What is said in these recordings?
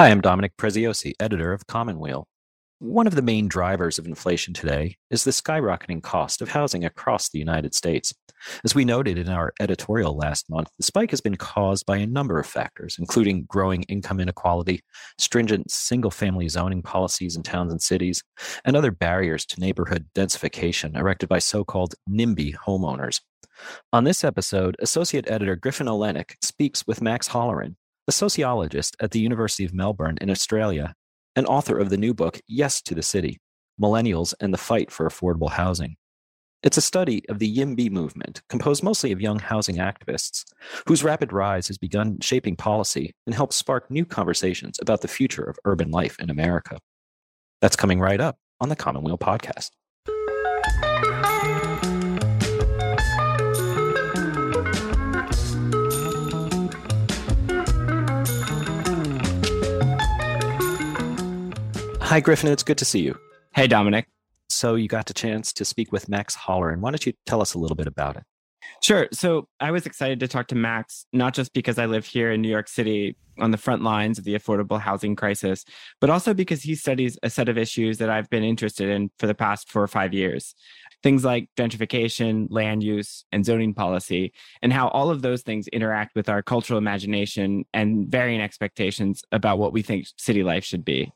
Hi, I'm Dominic Preziosi, editor of Commonweal. One of the main drivers of inflation today is the skyrocketing cost of housing across the United States. As we noted in our editorial last month, the spike has been caused by a number of factors, including growing income inequality, stringent single family zoning policies in towns and cities, and other barriers to neighborhood densification erected by so called NIMBY homeowners. On this episode, Associate Editor Griffin Oleynick speaks with Max Holleran, a sociologist at the University of Melbourne in Australia, and author of the new book, Yes to the City Millennials and the Fight for Affordable Housing. It's a study of the YIMBY movement, composed mostly of young housing activists, whose rapid rise has begun shaping policy and helped spark new conversations about the future of urban life in America. That's coming right up on the Commonweal podcast. Hi, Griffin. It's good to see you. Hey, Dominic. So, you got the chance to speak with Max Holleran Why don't you tell us a little bit about it? Sure. So, I was excited to talk to Max, not just because I live here in New York City on the front lines of the affordable housing crisis, but also because he studies a set of issues that I've been interested in for the past four or five years. Things like gentrification, land use, and zoning policy, and how all of those things interact with our cultural imagination and varying expectations about what we think city life should be.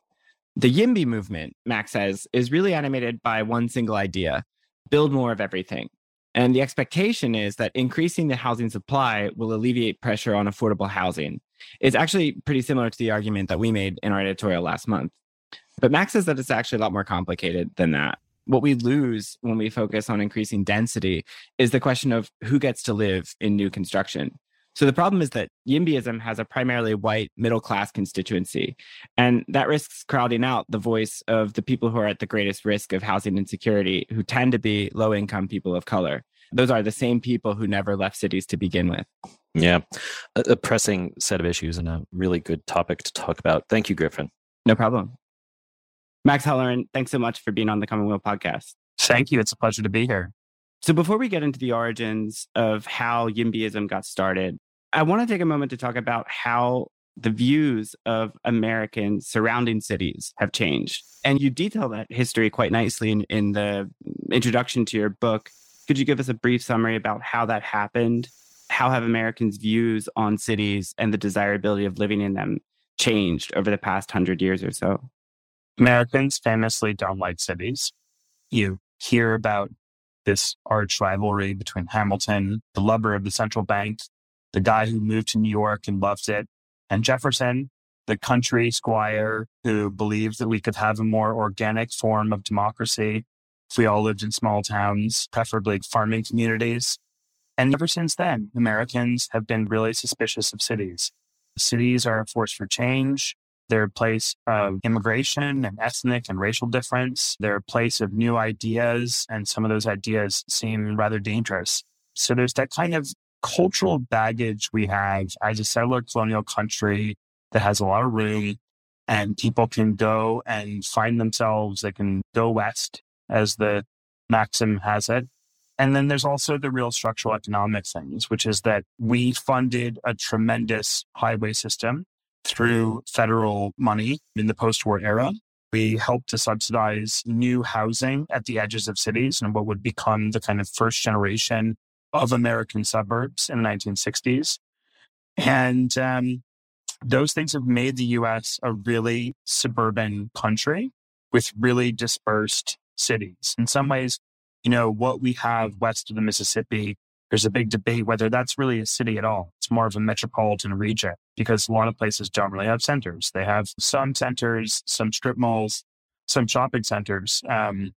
The YIMBY movement, Max says, is really animated by one single idea build more of everything. And the expectation is that increasing the housing supply will alleviate pressure on affordable housing. It's actually pretty similar to the argument that we made in our editorial last month. But Max says that it's actually a lot more complicated than that. What we lose when we focus on increasing density is the question of who gets to live in new construction. So the problem is that YIMBYism has a primarily white middle class constituency, and that risks crowding out the voice of the people who are at the greatest risk of housing insecurity, who tend to be low income people of color. Those are the same people who never left cities to begin with. Yeah, a, a pressing set of issues and a really good topic to talk about. Thank you, Griffin. No problem. Max Holleran, thanks so much for being on the Commonweal podcast. Thank you. It's a pleasure to be here. So, before we get into the origins of how YIMBYism got started, I want to take a moment to talk about how the views of Americans surrounding cities have changed. And you detail that history quite nicely in, in the introduction to your book. Could you give us a brief summary about how that happened? How have Americans' views on cities and the desirability of living in them changed over the past hundred years or so? Americans famously don't like cities. You hear about this arch rivalry between Hamilton, the lover of the central bank, the guy who moved to New York and loves it, and Jefferson, the country squire who believed that we could have a more organic form of democracy if we all lived in small towns, preferably farming communities. And ever since then, Americans have been really suspicious of cities. Cities are a force for change. They're a place of immigration and ethnic and racial difference. They're a place of new ideas, and some of those ideas seem rather dangerous. So there's that kind of cultural baggage we have as a settler colonial country that has a lot of room and people can go and find themselves, they can go west as the maxim has it. And then there's also the real structural economic things, which is that we funded a tremendous highway system through federal money in the post war era. We helped to subsidize new housing at the edges of cities and what would become the kind of first generation of American suburbs in the 1960s. And um, those things have made the US a really suburban country with really dispersed cities. In some ways, you know, what we have west of the Mississippi, there's a big debate whether that's really a city at all. It's more of a metropolitan region because a lot of places don't really have centers. They have some centers, some strip malls, some shopping centers, um,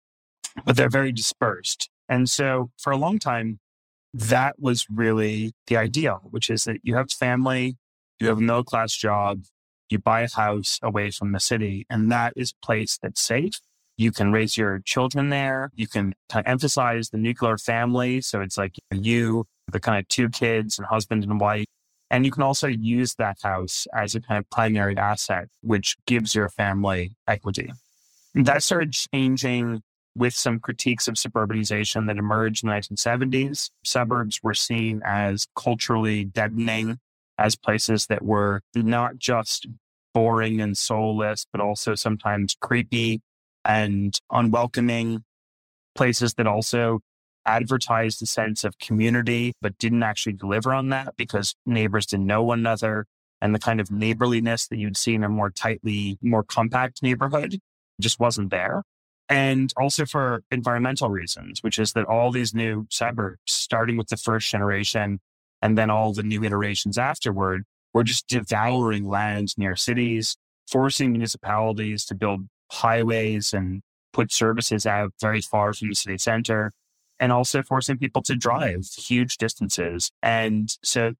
but they're very dispersed. And so for a long time, that was really the ideal, which is that you have family, you have a middle class job, you buy a house away from the city, and that is a place that's safe. You can raise your children there. You can kind of emphasize the nuclear family. So it's like you, the kind of two kids and husband and wife. And you can also use that house as a kind of primary asset, which gives your family equity. That started changing with some critiques of suburbanization that emerged in the 1970s. Suburbs were seen as culturally deadening, as places that were not just boring and soulless, but also sometimes creepy and unwelcoming. Places that also advertised a sense of community, but didn't actually deliver on that because neighbors didn't know one another. And the kind of neighborliness that you'd see in a more tightly, more compact neighborhood just wasn't there. And also for environmental reasons, which is that all these new suburbs, starting with the first generation and then all the new iterations afterward, were just devouring land near cities, forcing municipalities to build highways and put services out very far from the city center and also forcing people to drive huge distances. And so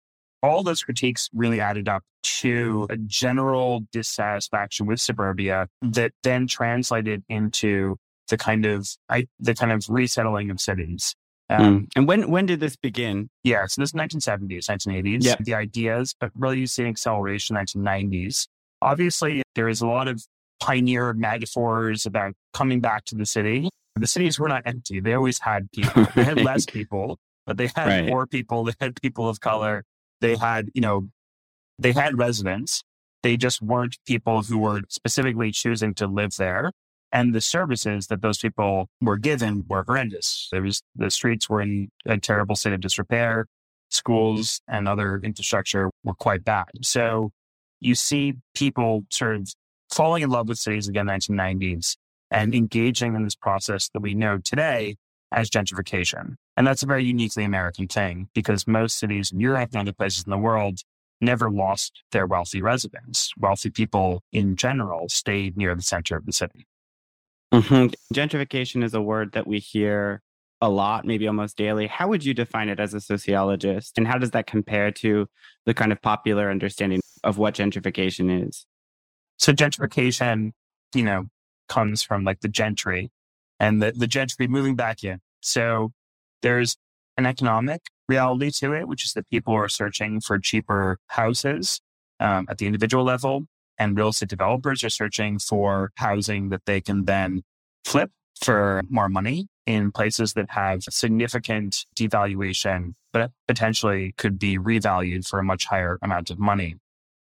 all those critiques really added up to a general dissatisfaction with suburbia that then translated into the kind of I, the kind of resettling of cities. Um, mm. And when when did this begin? Yeah, so this is 1970s, 1980s. Yeah. The ideas, but really you see an acceleration 1990s. Obviously, there is a lot of pioneer metaphors about coming back to the city. The cities were not empty. They always had people. They had less people, but they had right. more people. They had people of color. They had, you know, they had residents. They just weren't people who were specifically choosing to live there. And the services that those people were given were horrendous. There was the streets were in a terrible state of disrepair. Schools and other infrastructure were quite bad. So you see people sort of falling in love with cities again, 1990s, and engaging in this process that we know today as gentrification. And that's a very uniquely American thing because most cities in Europe and other places in the world never lost their wealthy residents. Wealthy people in general stayed near the center of the city. Mm-hmm. Gentrification is a word that we hear a lot, maybe almost daily. How would you define it as a sociologist? And how does that compare to the kind of popular understanding of what gentrification is? So gentrification, you know, comes from like the gentry and the, the gentry moving back in. So there's an economic reality to it, which is that people are searching for cheaper houses um, at the individual level, and real estate developers are searching for housing that they can then flip for more money in places that have significant devaluation, but potentially could be revalued for a much higher amount of money.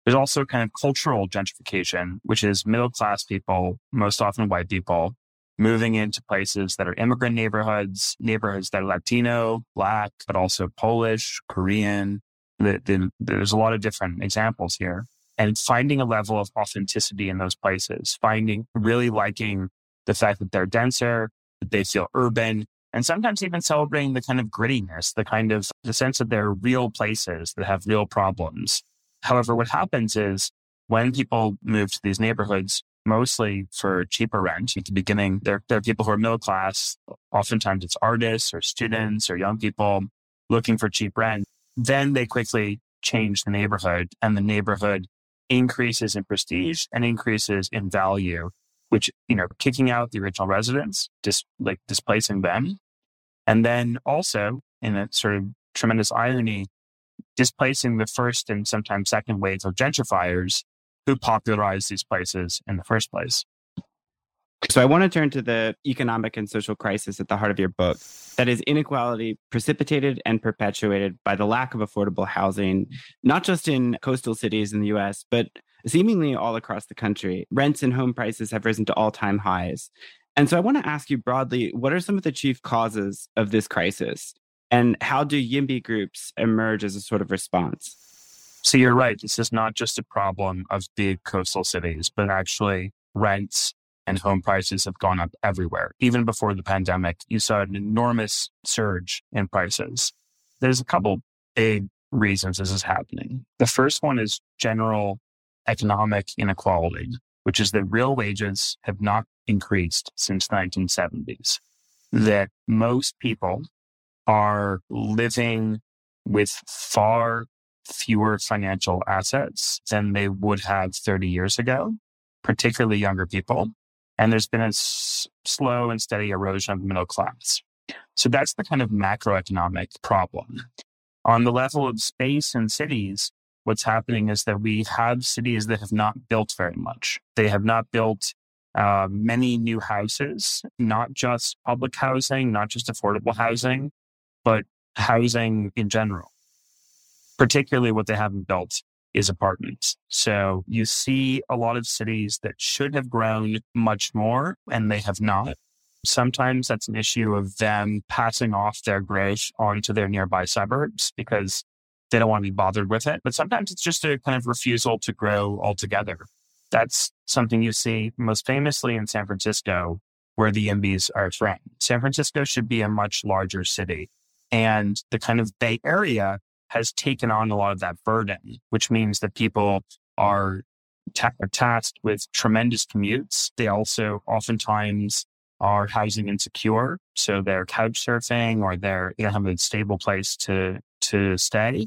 There's also kind of cultural gentrification, which is middle class people, most often white people, moving into places that are immigrant neighborhoods, neighborhoods that are Latino, Black, but also Polish, Korean. There's a lot of different examples here. And finding a level of authenticity in those places, finding really liking the fact that they're denser, that they feel urban, and sometimes even celebrating the kind of grittiness, the kind of the sense that they're real places that have real problems However, what happens is when people move to these neighborhoods, mostly for cheaper rent at the beginning, there, there are people who are middle class. Oftentimes it's artists or students or young people looking for cheap rent. Then they quickly change the neighborhood and the neighborhood increases in prestige and increases in value, which, you know, kicking out the original residents, just like displacing them. And then also in a sort of tremendous irony, displacing the first and sometimes second waves of gentrifiers who popularized these places in the first place. So I want to turn to the economic and social crisis at the heart of your book. That is inequality precipitated and perpetuated by the lack of affordable housing, not just in coastal cities in the US, but seemingly all across the country. Rents and home prices have risen to all time highs. And so I want to ask you broadly what are some of the chief causes of this crisis? And how do YIMBY groups emerge as a sort of response? So you're right. This is not just a problem of big coastal cities, but actually rents and home prices have gone up everywhere. Even before the pandemic, you saw an enormous surge in prices. There's a couple big reasons this is happening. The first one is general economic inequality, which is that real wages have not increased since the 1970s. That most people are living with far fewer financial assets than they would have 30 years ago, particularly younger people. And there's been a s- slow and steady erosion of the middle class. So that's the kind of macroeconomic problem. On the level of space and cities, what's happening is that we have cities that have not built very much. They have not built uh, many new houses, not just public housing, not just affordable housing, but housing in general, particularly what they haven't built is apartments. So you see a lot of cities that should have grown much more and they have not. Sometimes that's an issue of them passing off their growth onto their nearby suburbs because they don't want to be bothered with it. But sometimes it's just a kind of refusal to grow altogether. That's something you see most famously in San Francisco, where the YIMBYs are from. San Francisco should be a much larger city. And the kind of Bay Area has taken on a lot of that burden, which means that people are, ta- are tasked with tremendous commutes. They also oftentimes are housing insecure. So they're couch surfing or they're, they don't have a stable place to, to stay.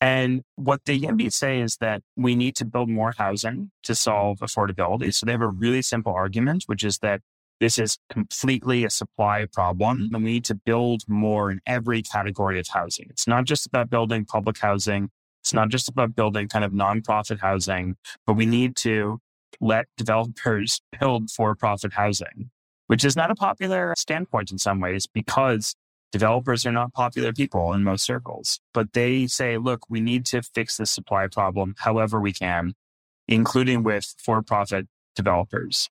And what the YIMBY say is that we need to build more housing to solve affordability. So they have a really simple argument, which is that this is completely a supply problem and we need to build more in every category of housing. It's not just about building public housing. It's not just about building kind of nonprofit housing, but we need to let developers build for profit housing, which is not a popular standpoint in some ways because developers are not popular people in most circles. But they say, look, we need to fix this supply problem however we can, including with for profit developers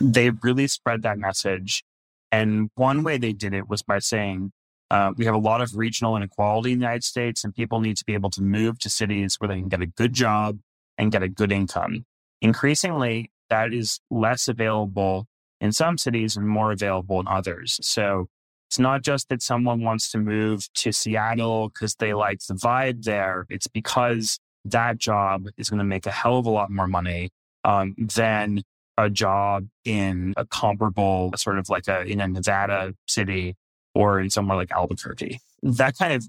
they really spread that message. And one way they did it was by saying, uh, we have a lot of regional inequality in the United States, and people need to be able to move to cities where they can get a good job and get a good income. Increasingly, that is less available in some cities and more available in others. So it's not just that someone wants to move to Seattle because they like the vibe there. It's because that job is going to make a hell of a lot more money um, than a job in a comparable sort of like a in a Nevada city or in somewhere like Albuquerque. That kind of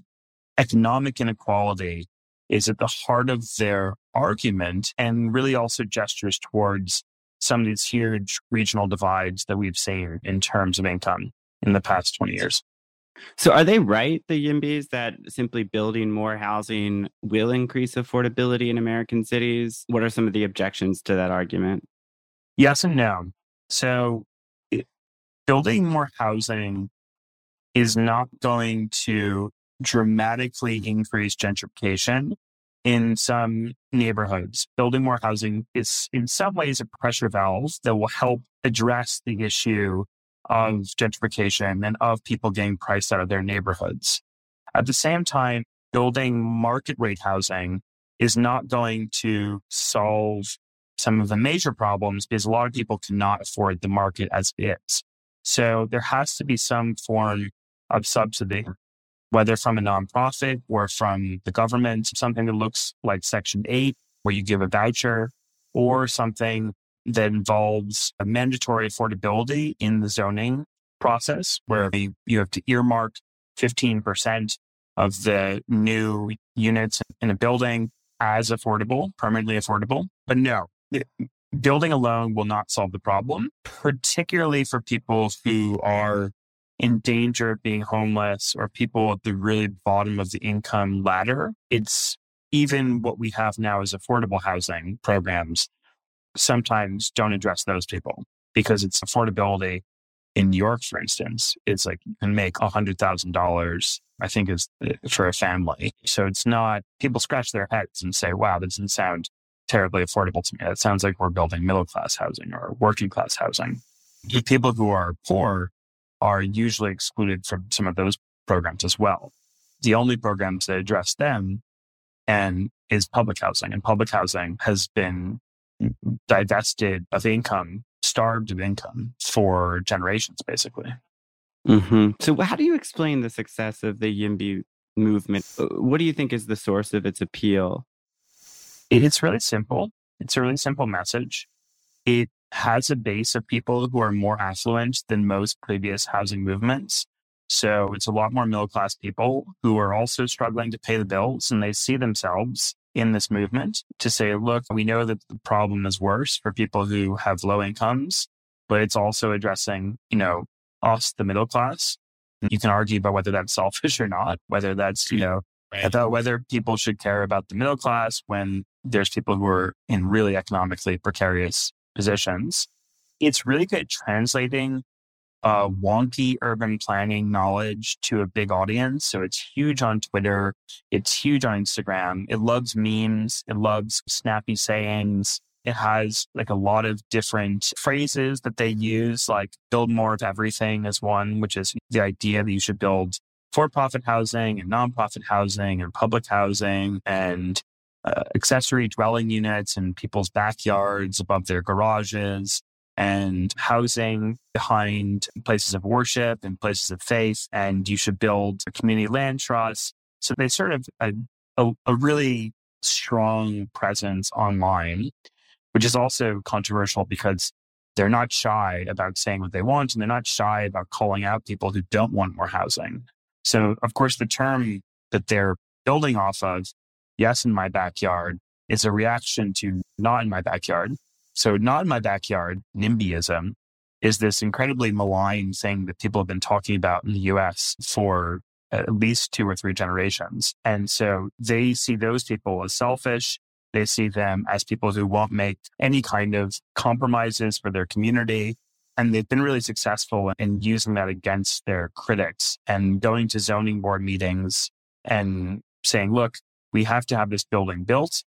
economic inequality is at the heart of their argument and really also gestures towards some of these huge regional divides that we've seen in terms of income in the past 20 years. So, are they right, the YIMBYs, that simply building more housing will increase affordability in American cities? What are some of the objections to that argument? Yes and no. So, it, building more housing is not going to dramatically increase gentrification in some neighborhoods. Building more housing is, in some ways, a pressure valve that will help address the issue of gentrification and of people getting priced out of their neighborhoods. At the same time, building market rate housing is not going to solve some of the major problems because a lot of people cannot afford the market as it is. So there has to be some form of subsidy, whether from a nonprofit or from the government, something that looks like Section 8, where you give a voucher, or something that involves a mandatory affordability in the zoning process, where you have to earmark 15% of the new units in a building as affordable, permanently affordable. But no, building alone will not solve the problem, particularly for people who are in danger of being homeless or people at the really bottom of the income ladder. It's even what we have now as affordable housing programs sometimes don't address those people because it's affordability in New York, for instance, it's like you can make a hundred thousand dollars, I think is uh, for a family. So it's not people scratch their heads and say, wow, that doesn't sound terribly affordable to me. It sounds like we're building middle class housing or working class housing. The People who are poor are usually excluded from some of those programs as well. The only programs that address them and is public housing and public housing has been divested of income, starved of income for generations, basically. Mm-hmm. So how do you explain the success of the YIMBY movement? Uh, what do you think is the source of its appeal? It's really simple. It's a really simple message. It has a base of people who are more affluent than most previous housing movements. So it's a lot more middle class people who are also struggling to pay the bills and they see themselves in this movement to say, look, we know that the problem is worse for people who have low incomes, but it's also addressing, you know, us, the middle class. You can argue about whether that's selfish or not, whether that's, you know, right. about whether people should care about the middle class when there's people who are in really economically precarious positions. It's really good translating uh, wonky urban planning knowledge to a big audience. So it's huge on Twitter. It's huge on Instagram. It loves memes. It loves snappy sayings. It has like a lot of different phrases that they use, like build more of everything is one, which is the idea that you should build for profit housing and nonprofit housing and public housing and uh, accessory dwelling units in people's backyards above their garages and housing behind places of worship and places of faith. And you should build a community land trust. So they sort of a, a, a really strong presence online, which is also controversial because they're not shy about saying what they want and they're not shy about calling out people who don't want more housing. So, of course, the term that they're building off of, yes, in my backyard, is a reaction to not in my backyard. So, not in my backyard, NIMBYism is this incredibly malign thing that people have been talking about in the US for at least two or three generations. And so they see those people as selfish. They see them as people who won't make any kind of compromises for their community. And they've been really successful in using that against their critics and going to zoning board meetings and saying, look, we have to have this building built.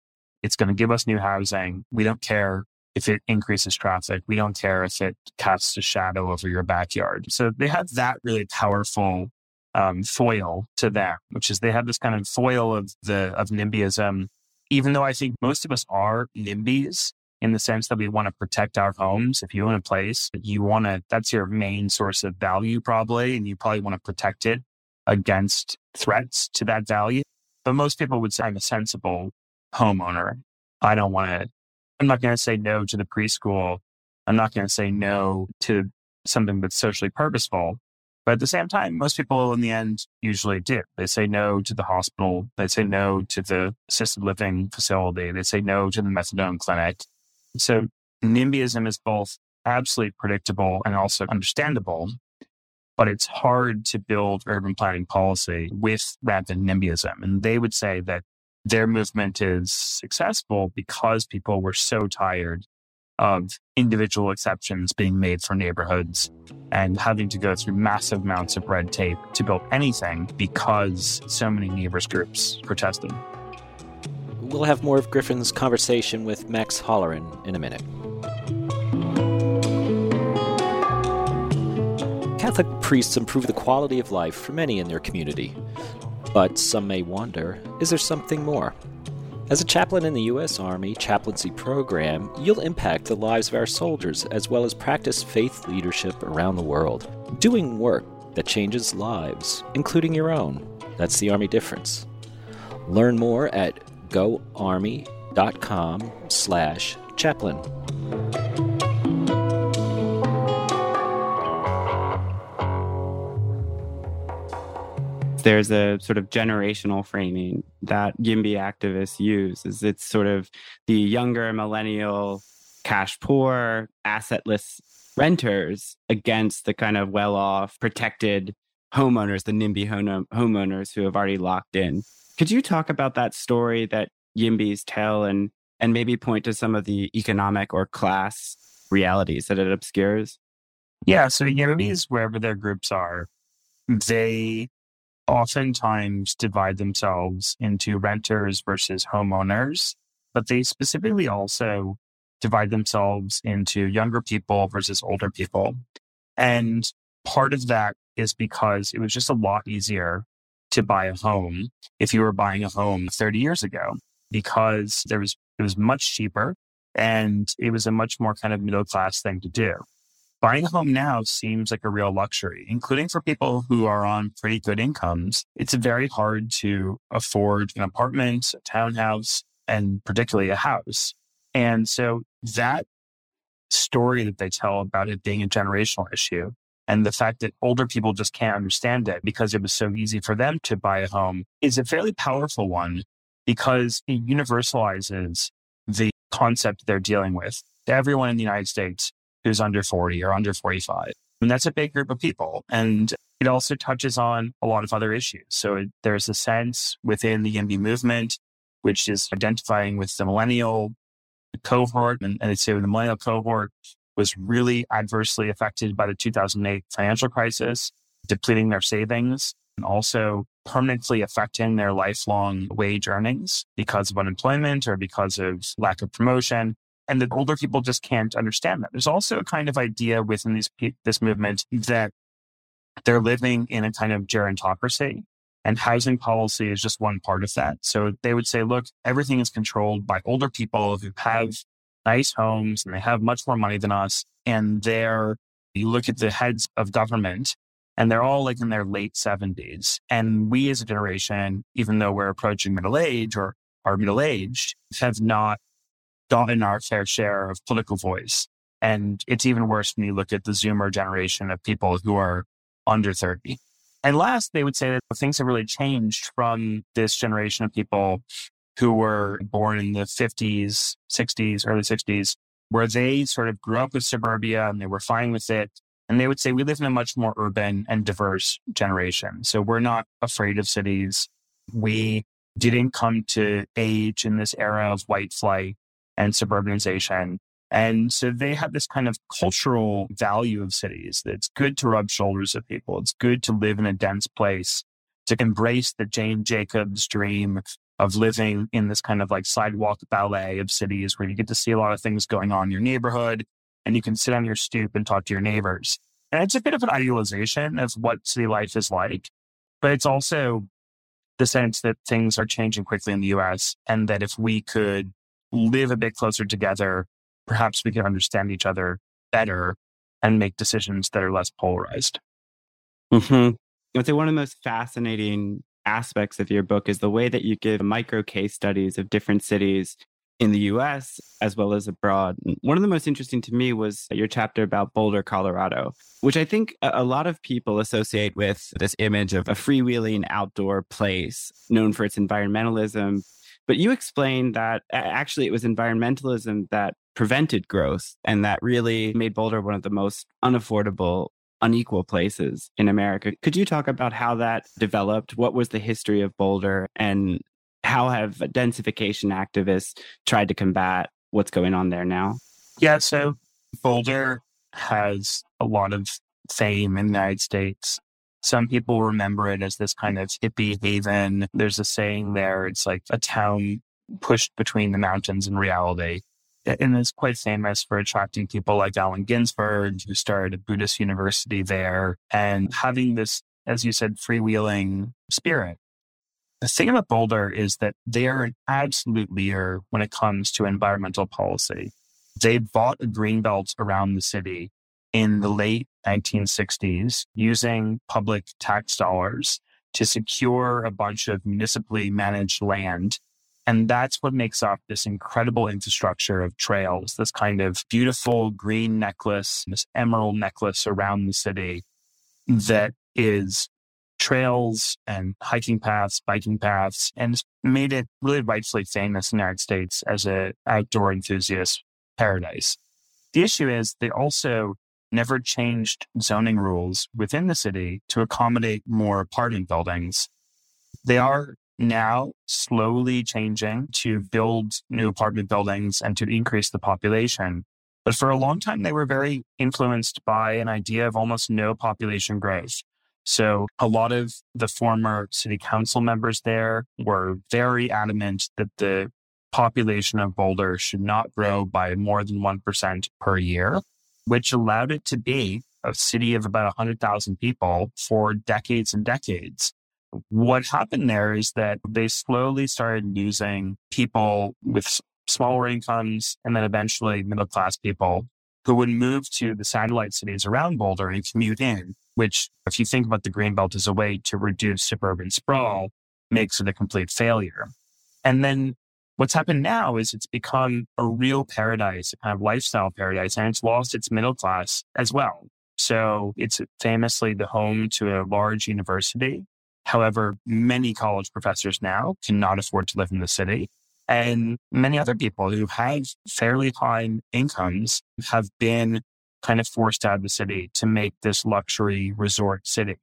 It's going to give us new housing. We don't care if it increases traffic. We don't care if it casts a shadow over your backyard. So they have that really powerful um, foil to that, which is they have this kind of foil of the of NIMBYism. Even though I think most of us are NIMBYs in the sense that we want to protect our homes. If you own a place, you want to that's your main source of value probably, and you probably want to protect it against threats to that value. But most people would say I'm a sensible homeowner. I don't want to I'm not going to say no to the preschool. I'm not going to say no to something that's socially purposeful. But at the same time, most people in the end usually do. They say no to the hospital. They say no to the assisted living facility. They say no to the methadone clinic. So NIMBYism is both absolutely predictable and also understandable, but it's hard to build urban planning policy with rampant NIMBYism. And they would say that their movement is successful because people were so tired of individual exceptions being made for neighborhoods and having to go through massive amounts of red tape to build anything because so many neighbors groups protested. We'll have more of Griffin's conversation with Max Holleran in a minute. Catholic priests improve the quality of life for many in their community. But some may wonder is there something more? As a chaplain in the U.S. Army chaplaincy program, you'll impact the lives of our soldiers as well as practice faith leadership around the world, doing work that changes lives, including your own. That's the Army difference. Learn more at goarmy.com slash chaplain. there's a sort of generational framing that YIMBY activists use is it's sort of the younger millennial cash poor assetless renters against the kind of well-off protected homeowners the NIMBY homeowners who have already locked in could you talk about that story that YIMBYs tell and and maybe point to some of the economic or class realities that it obscures yeah so YIMBYs wherever their groups are they oftentimes divide themselves into renters versus homeowners, but they specifically also divide themselves into younger people versus older people. And part of that is because it was just a lot easier to buy a home if you were buying a home 30 years ago because there was it was much cheaper and it was a much more kind of middle class thing to do buying a home now seems like a real luxury, including for people who are on pretty good incomes. It's very hard to afford an apartment, a townhouse, and particularly a house. And so that story that they tell about it being a generational issue and the fact that older people just can't understand it because it was so easy for them to buy a home is a fairly powerful one because it universalizes the concept they're dealing with to everyone in the United States who's under 40 or under 45. And that's a big group of people. And it also touches on a lot of other issues. So it, there's a sense within the YIMBY movement, which is identifying with the millennial cohort and, and say the millennial cohort was really adversely affected by the 2008 financial crisis, depleting their savings and also permanently affecting their lifelong wage earnings because of unemployment or because of lack of promotion. And the older people just can't understand that. There's also a kind of idea within these, this movement that they're living in a kind of gerontocracy and housing policy is just one part of that. So they would say, look, everything is controlled by older people who have nice homes and they have much more money than us. And they're, you look at the heads of government and they're all like in their late 70s. And we as a generation, even though we're approaching middle age or are middle aged, have not gotten our fair share of political voice. And it's even worse when you look at the Zoomer generation of people who are under 30. And last, they would say that things have really changed from this generation of people who were born in the 50s, 60s, early 60s, where they sort of grew up with suburbia and they were fine with it. And they would say we live in a much more urban and diverse generation. So we're not afraid of cities. We didn't come to age in this era of white flight and suburbanization. And so they have this kind of cultural value of cities that it's good to rub shoulders with people. It's good to live in a dense place, to embrace the Jane Jacobs dream of living in this kind of like sidewalk ballet of cities where you get to see a lot of things going on in your neighborhood and you can sit on your stoop and talk to your neighbors. And it's a bit of an idealization of what city life is like, but it's also the sense that things are changing quickly in the US and that if we could live a bit closer together perhaps we could understand each other better and make decisions that are less polarized. Mm-hmm. I would say one of the most fascinating aspects of your book is the way that you give micro case studies of different cities in the US as well as abroad. One of the most interesting to me was your chapter about Boulder, Colorado, which I think a lot of people associate with this image of a freewheeling outdoor place known for its environmentalism. But you explained that actually it was environmentalism that prevented growth and that really made Boulder one of the most unaffordable unequal places in America. Could you talk about how that developed? What was the history of Boulder and how have densification activists tried to combat what's going on there now? Yeah, so Boulder has a lot of fame in the United States. Some people remember it as this kind of hippie haven. There's a saying there, it's like a town pushed between the mountains and reality and is quite famous for attracting people like Allen Ginsberg, who started a Buddhist university there, and having this, as you said, freewheeling spirit. The thing about Boulder is that they are an absolute leader when it comes to environmental policy. They bought a green belt around the city in the late 1960s using public tax dollars to secure a bunch of municipally managed land and that's what makes up this incredible infrastructure of trails, this kind of beautiful green necklace, this emerald necklace around the city that is trails and hiking paths, biking paths, and made it really rightfully famous in the United States as an outdoor enthusiast paradise. The issue is they also never changed zoning rules within the city to accommodate more apartment buildings. They are now slowly changing to build new apartment buildings and to increase the population. But for a long time, they were very influenced by an idea of almost no population growth. So a lot of the former city council members there were very adamant that the population of Boulder should not grow by more than 1% per year, which allowed it to be a city of about 100,000 people for decades and decades what happened there is that they slowly started using people with smaller incomes and then eventually middle class people who would move to the satellite cities around Boulder and commute in, which, if you think about the Greenbelt as a way to reduce suburban sprawl, makes it a complete failure. And then what's happened now is it's become a real paradise, a kind of lifestyle paradise, and it's lost its middle class as well. So it's famously the home to a large university However, many college professors now cannot afford to live in the city. And many other people who have fairly high incomes have been kind of forced out of the city to make this luxury resort city.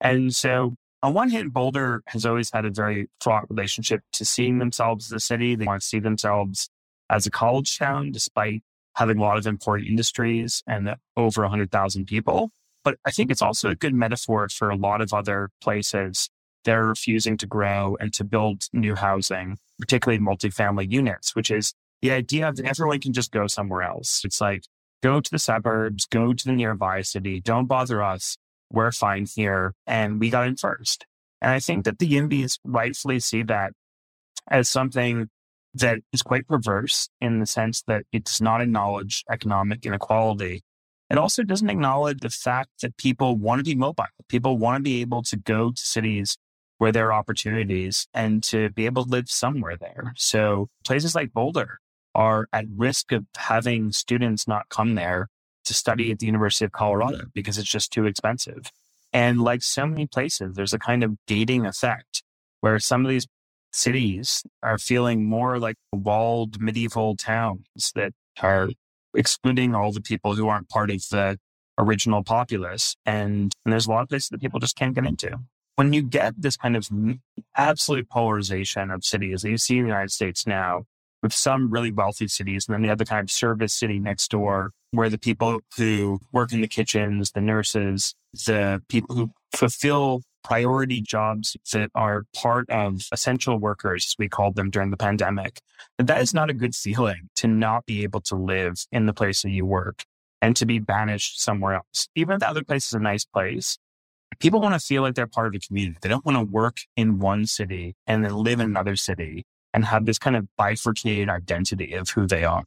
And so on one hand, Boulder has always had a very fraught relationship to seeing themselves as a city. They want to see themselves as a college town, despite having a lot of important industries and over 100,000 people. But I think mm-hmm. it's also a good metaphor for a lot of other places that are refusing to grow and to build new housing, particularly multifamily units, which is the idea that everyone can just go somewhere else. It's like, go to the suburbs, go to the nearby city, don't bother us. We're fine here. And we got in first. And I think that the YIMBYs rightfully see that as something that is quite perverse in the sense that it does not acknowledge economic inequality. It also doesn't acknowledge the fact that people want to be mobile. People want to be able to go to cities where there are opportunities and to be able to live somewhere there. So places like Boulder are at risk of having students not come there to study at the University of Colorado because it's just too expensive. And like so many places, there's a kind of gating effect where some of these cities are feeling more like walled medieval towns that are excluding all the people who aren't part of the original populace. And, and there's a lot of places that people just can't get into. When you get this kind of absolute polarization of cities that you see in the United States now, with some really wealthy cities, and then the other kind of service city next door, where the people who work in the kitchens, the nurses, the people who fulfill priority jobs that are part of essential workers, we called them during the pandemic. That is not a good feeling to not be able to live in the place that you work and to be banished somewhere else. Even if the other place is a nice place, people want to feel like they're part of a community. They don't want to work in one city and then live in another city and have this kind of bifurcated identity of who they are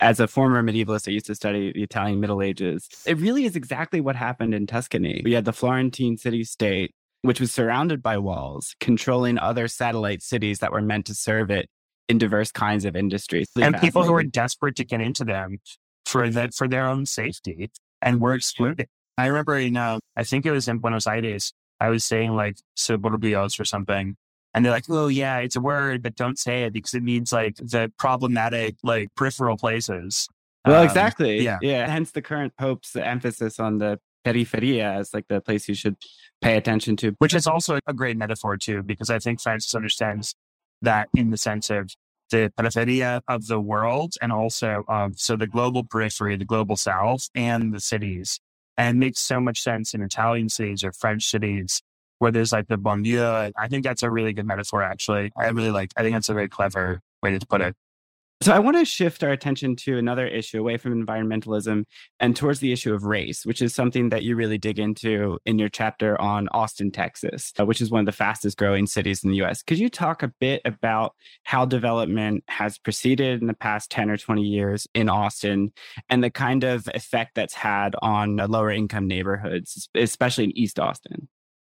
as a former medievalist, I used to study the Italian Middle Ages. It really is exactly what happened in Tuscany. We had the Florentine city state which was surrounded by walls, controlling other satellite cities that were meant to serve it in diverse kinds of industries. And people who were desperate to get into them for that for their own safety and were excluded. I remember, you know, I think it was in Buenos Aires. I was saying like suburbios or something. And they're like, oh yeah, it's a word, but don't say it because it means like the problematic, like peripheral places. Well, um, exactly. Yeah. Yeah. Hence the current Pope's emphasis on the periferia as like the place you should pay attention to. Which is also a great metaphor too, because I think Francis understands that in the sense of the periferia of the world and also of so the global periphery, the global south and the cities. And makes so much sense in Italian cities or French cities where there's like the banlieue. I think that's a really good metaphor, actually. I really like, I think that's a very clever way to put it. So I want to shift our attention to another issue away from environmentalism and towards the issue of race, which is something that you really dig into in your chapter on Austin, Texas, uh, which is one of the fastest growing cities in the US. Could you talk a bit about how development has proceeded in the past 10 or 20 years in Austin and the kind of effect that's had on lower income neighborhoods, especially in East Austin?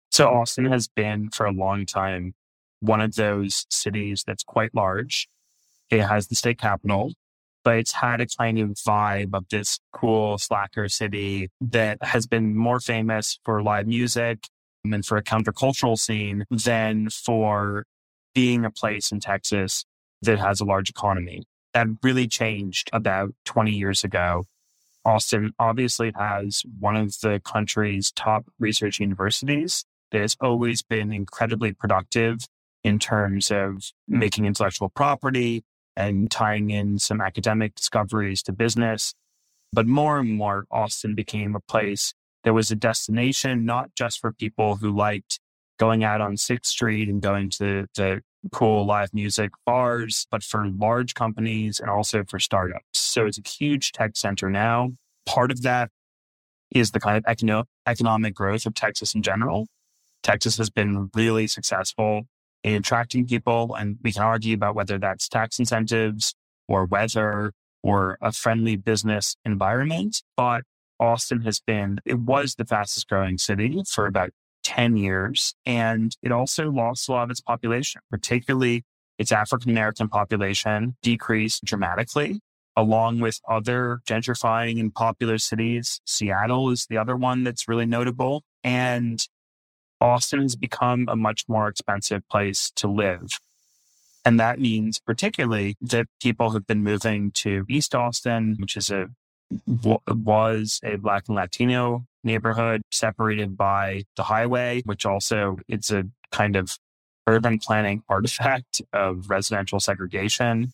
So Austin has been for a long time one of those cities that's quite large it has the state capital, but it's had a kind of vibe of this cool slacker city that has been more famous for live music and for a countercultural scene than for being a place in Texas that has a large economy. That really changed about 20 years ago. Austin obviously has one of the country's top research universities that has always been incredibly productive in terms of making intellectual property, and tying in some academic discoveries to business. But more and more, Austin became a place that was a destination, not just for people who liked going out on 6th Street and going to the cool live music bars, but for large companies and also for startups. So it's a huge tech center now. Part of that is the kind of econo- economic growth of Texas in general. Texas has been really successful attracting people. And we can argue about whether that's tax incentives or weather or a friendly business environment. But Austin has been, it was the fastest growing city for about 10 years. And it also lost a lot of its population, particularly its African American population decreased dramatically, along with other gentrifying and popular cities. Seattle is the other one that's really notable. And Austin has become a much more expensive place to live. And that means particularly that people have been moving to East Austin, which is a was a black and Latino neighborhood separated by the highway, which also it's a kind of urban planning artifact of residential segregation.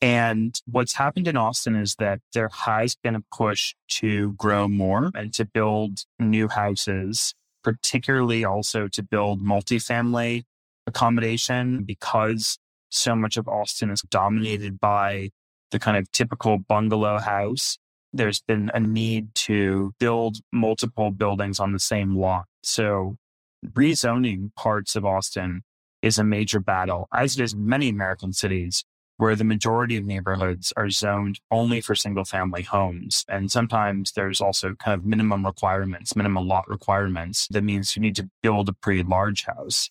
And what's happened in Austin is that there has been a push to grow more and to build new houses, particularly also to build multifamily accommodation because so much of Austin is dominated by the kind of typical bungalow house. There's been a need to build multiple buildings on the same lot. So rezoning parts of Austin is a major battle, as it is many American cities where the majority of neighborhoods are zoned only for single family homes. And sometimes there's also kind of minimum requirements, minimum lot requirements. That means you need to build a pretty large house.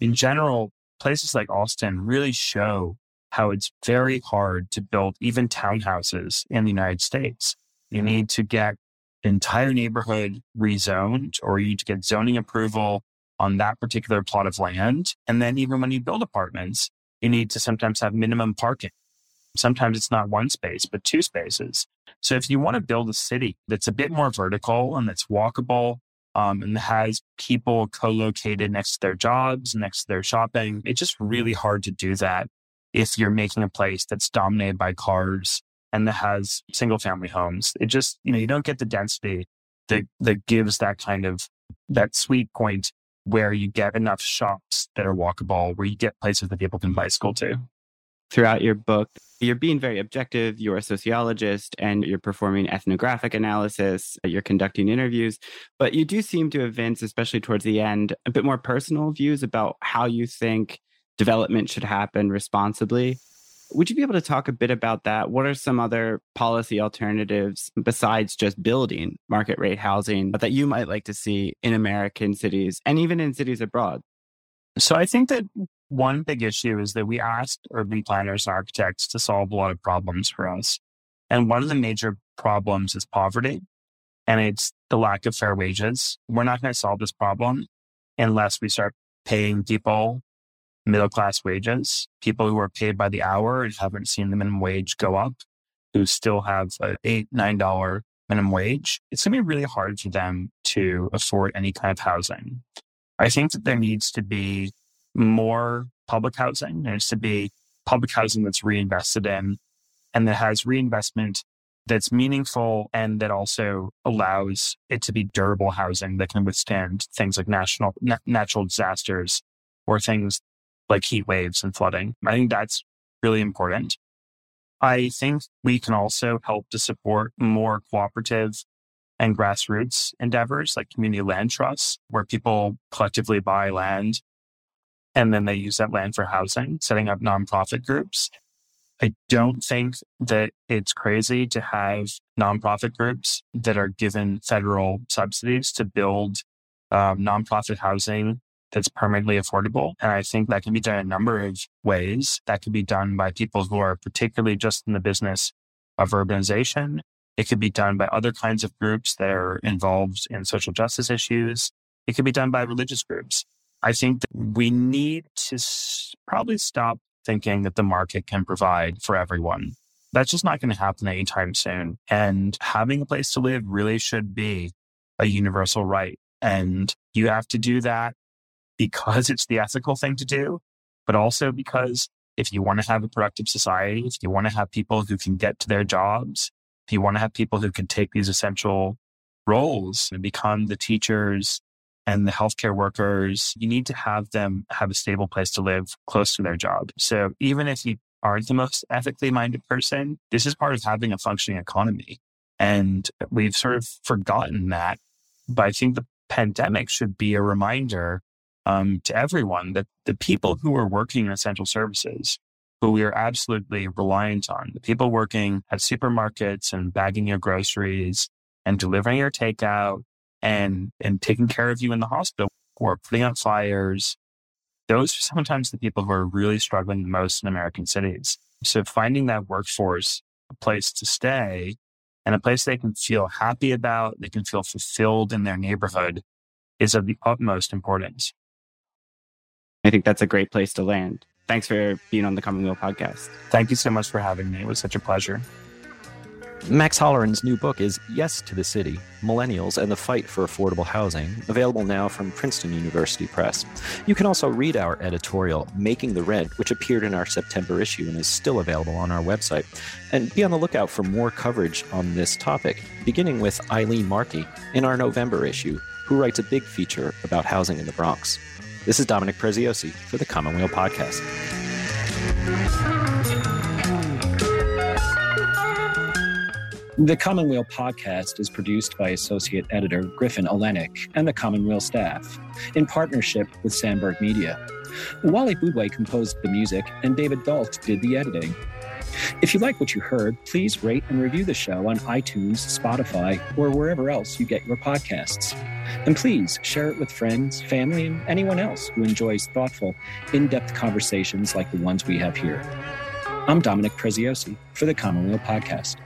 In general, places like Austin really show how it's very hard to build even townhouses in the United States. You need to get entire neighborhood rezoned or you need to get zoning approval on that particular plot of land. And then even when you build apartments, you need to sometimes have minimum parking. Sometimes it's not one space, but two spaces. So if you want to build a city that's a bit more vertical and that's walkable um, and has people co-located next to their jobs, next to their shopping, it's just really hard to do that if you're making a place that's dominated by cars and that has single family homes. It just, you know, you don't get the density that, that gives that kind of that sweet point where you get enough shops that are walkable, where you get places that people can bicycle to. Throughout your book, you're being very objective. You're a sociologist and you're performing ethnographic analysis. You're conducting interviews, but you do seem to evince, especially towards the end, a bit more personal views about how you think development should happen responsibly. Would you be able to talk a bit about that? What are some other policy alternatives besides just building market rate housing that you might like to see in American cities and even in cities abroad? So I think that one big issue is that we asked urban planners and architects to solve a lot of problems for us. And one of the major problems is poverty and it's the lack of fair wages. We're not going to solve this problem unless we start paying people middle class wages, people who are paid by the hour and haven't seen the minimum wage go up, who still have an eight, nine dollar minimum wage, it's to be really hard for them to afford any kind of housing. I think that there needs to be more public housing. There needs to be public housing that's reinvested in and that has reinvestment that's meaningful and that also allows it to be durable housing that can withstand things like national na- natural disasters or things like heat waves and flooding. I think that's really important. I think we can also help to support more cooperative and grassroots endeavors like community land trusts, where people collectively buy land and then they use that land for housing, setting up nonprofit groups. I don't think that it's crazy to have nonprofit groups that are given federal subsidies to build um, nonprofit housing that's permanently affordable. And I think that can be done a number of ways. That could be done by people who are particularly just in the business of urbanization. It could be done by other kinds of groups that are involved in social justice issues. It could be done by religious groups. I think that we need to probably stop thinking that the market can provide for everyone. That's just not going to happen anytime soon. And having a place to live really should be a universal right. And you have to do that because it's the ethical thing to do, but also because if you want to have a productive society, if you want to have people who can get to their jobs, if you want to have people who can take these essential roles and become the teachers and the healthcare workers, you need to have them have a stable place to live close to their job. So even if you aren't the most ethically minded person, this is part of having a functioning economy. And we've sort of forgotten that. But I think the pandemic should be a reminder um, to everyone that the people who are working in essential services, who we are absolutely reliant on, the people working at supermarkets and bagging your groceries and delivering your takeout and, and taking care of you in the hospital or putting out fires, those are sometimes the people who are really struggling the most in American cities. So finding that workforce a place to stay and a place they can feel happy about, they can feel fulfilled in their neighborhood is of the utmost importance. I think that's a great place to land. Thanks for being on the Commonweal podcast. Thank you so much for having me. It was such a pleasure. Max Holleran's new book is Yes to the City Millennials and the Fight for Affordable Housing, available now from Princeton University Press. You can also read our editorial, Making the Rent, which appeared in our September issue and is still available on our website. And be on the lookout for more coverage on this topic, beginning with Eileen Markey in our November issue, who writes a big feature about housing in the Bronx. This is Dominic Preziosi for the Commonweal Podcast. The Commonweal podcast is produced by Associate Editor Griffin Oleynick and the Commonweal staff in partnership with Sandberg Media. Wally Boudway composed the music, and David Dalt did the editing. If you like what you heard, please rate and review the show on iTunes, Spotify, or wherever else you get your podcasts. And please share it with friends, family, and anyone else who enjoys thoughtful, in depth conversations like the ones we have here. I'm Dominic Preziosi for the Commonweal Podcast.